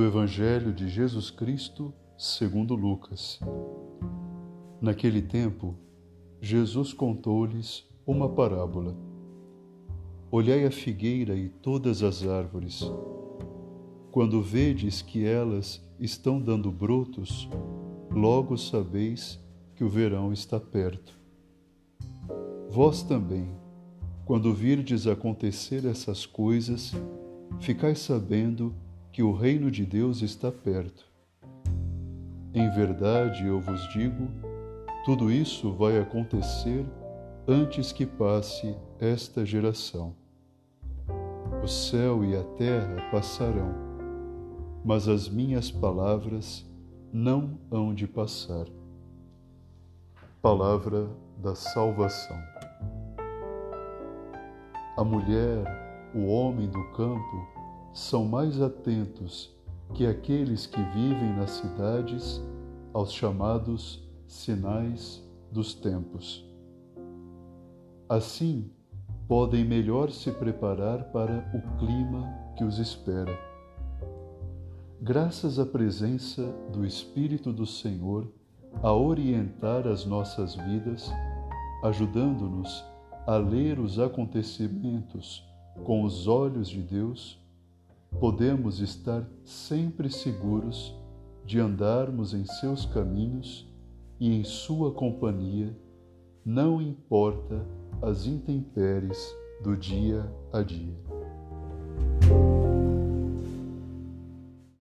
do Evangelho de Jesus Cristo segundo Lucas. Naquele tempo, Jesus contou-lhes uma parábola. Olhai a figueira e todas as árvores. Quando vedes que elas estão dando brotos, logo sabeis que o verão está perto. Vós também, quando virdes acontecer essas coisas, ficai sabendo que o reino de Deus está perto. Em verdade, eu vos digo, tudo isso vai acontecer antes que passe esta geração. O céu e a terra passarão, mas as minhas palavras não hão de passar. Palavra da Salvação. A mulher, o homem do campo, são mais atentos que aqueles que vivem nas cidades aos chamados sinais dos tempos. Assim, podem melhor se preparar para o clima que os espera. Graças à presença do Espírito do Senhor a orientar as nossas vidas, ajudando-nos a ler os acontecimentos com os olhos de Deus, podemos estar sempre seguros de andarmos em seus caminhos e em sua companhia, não importa as intempéries do dia a dia.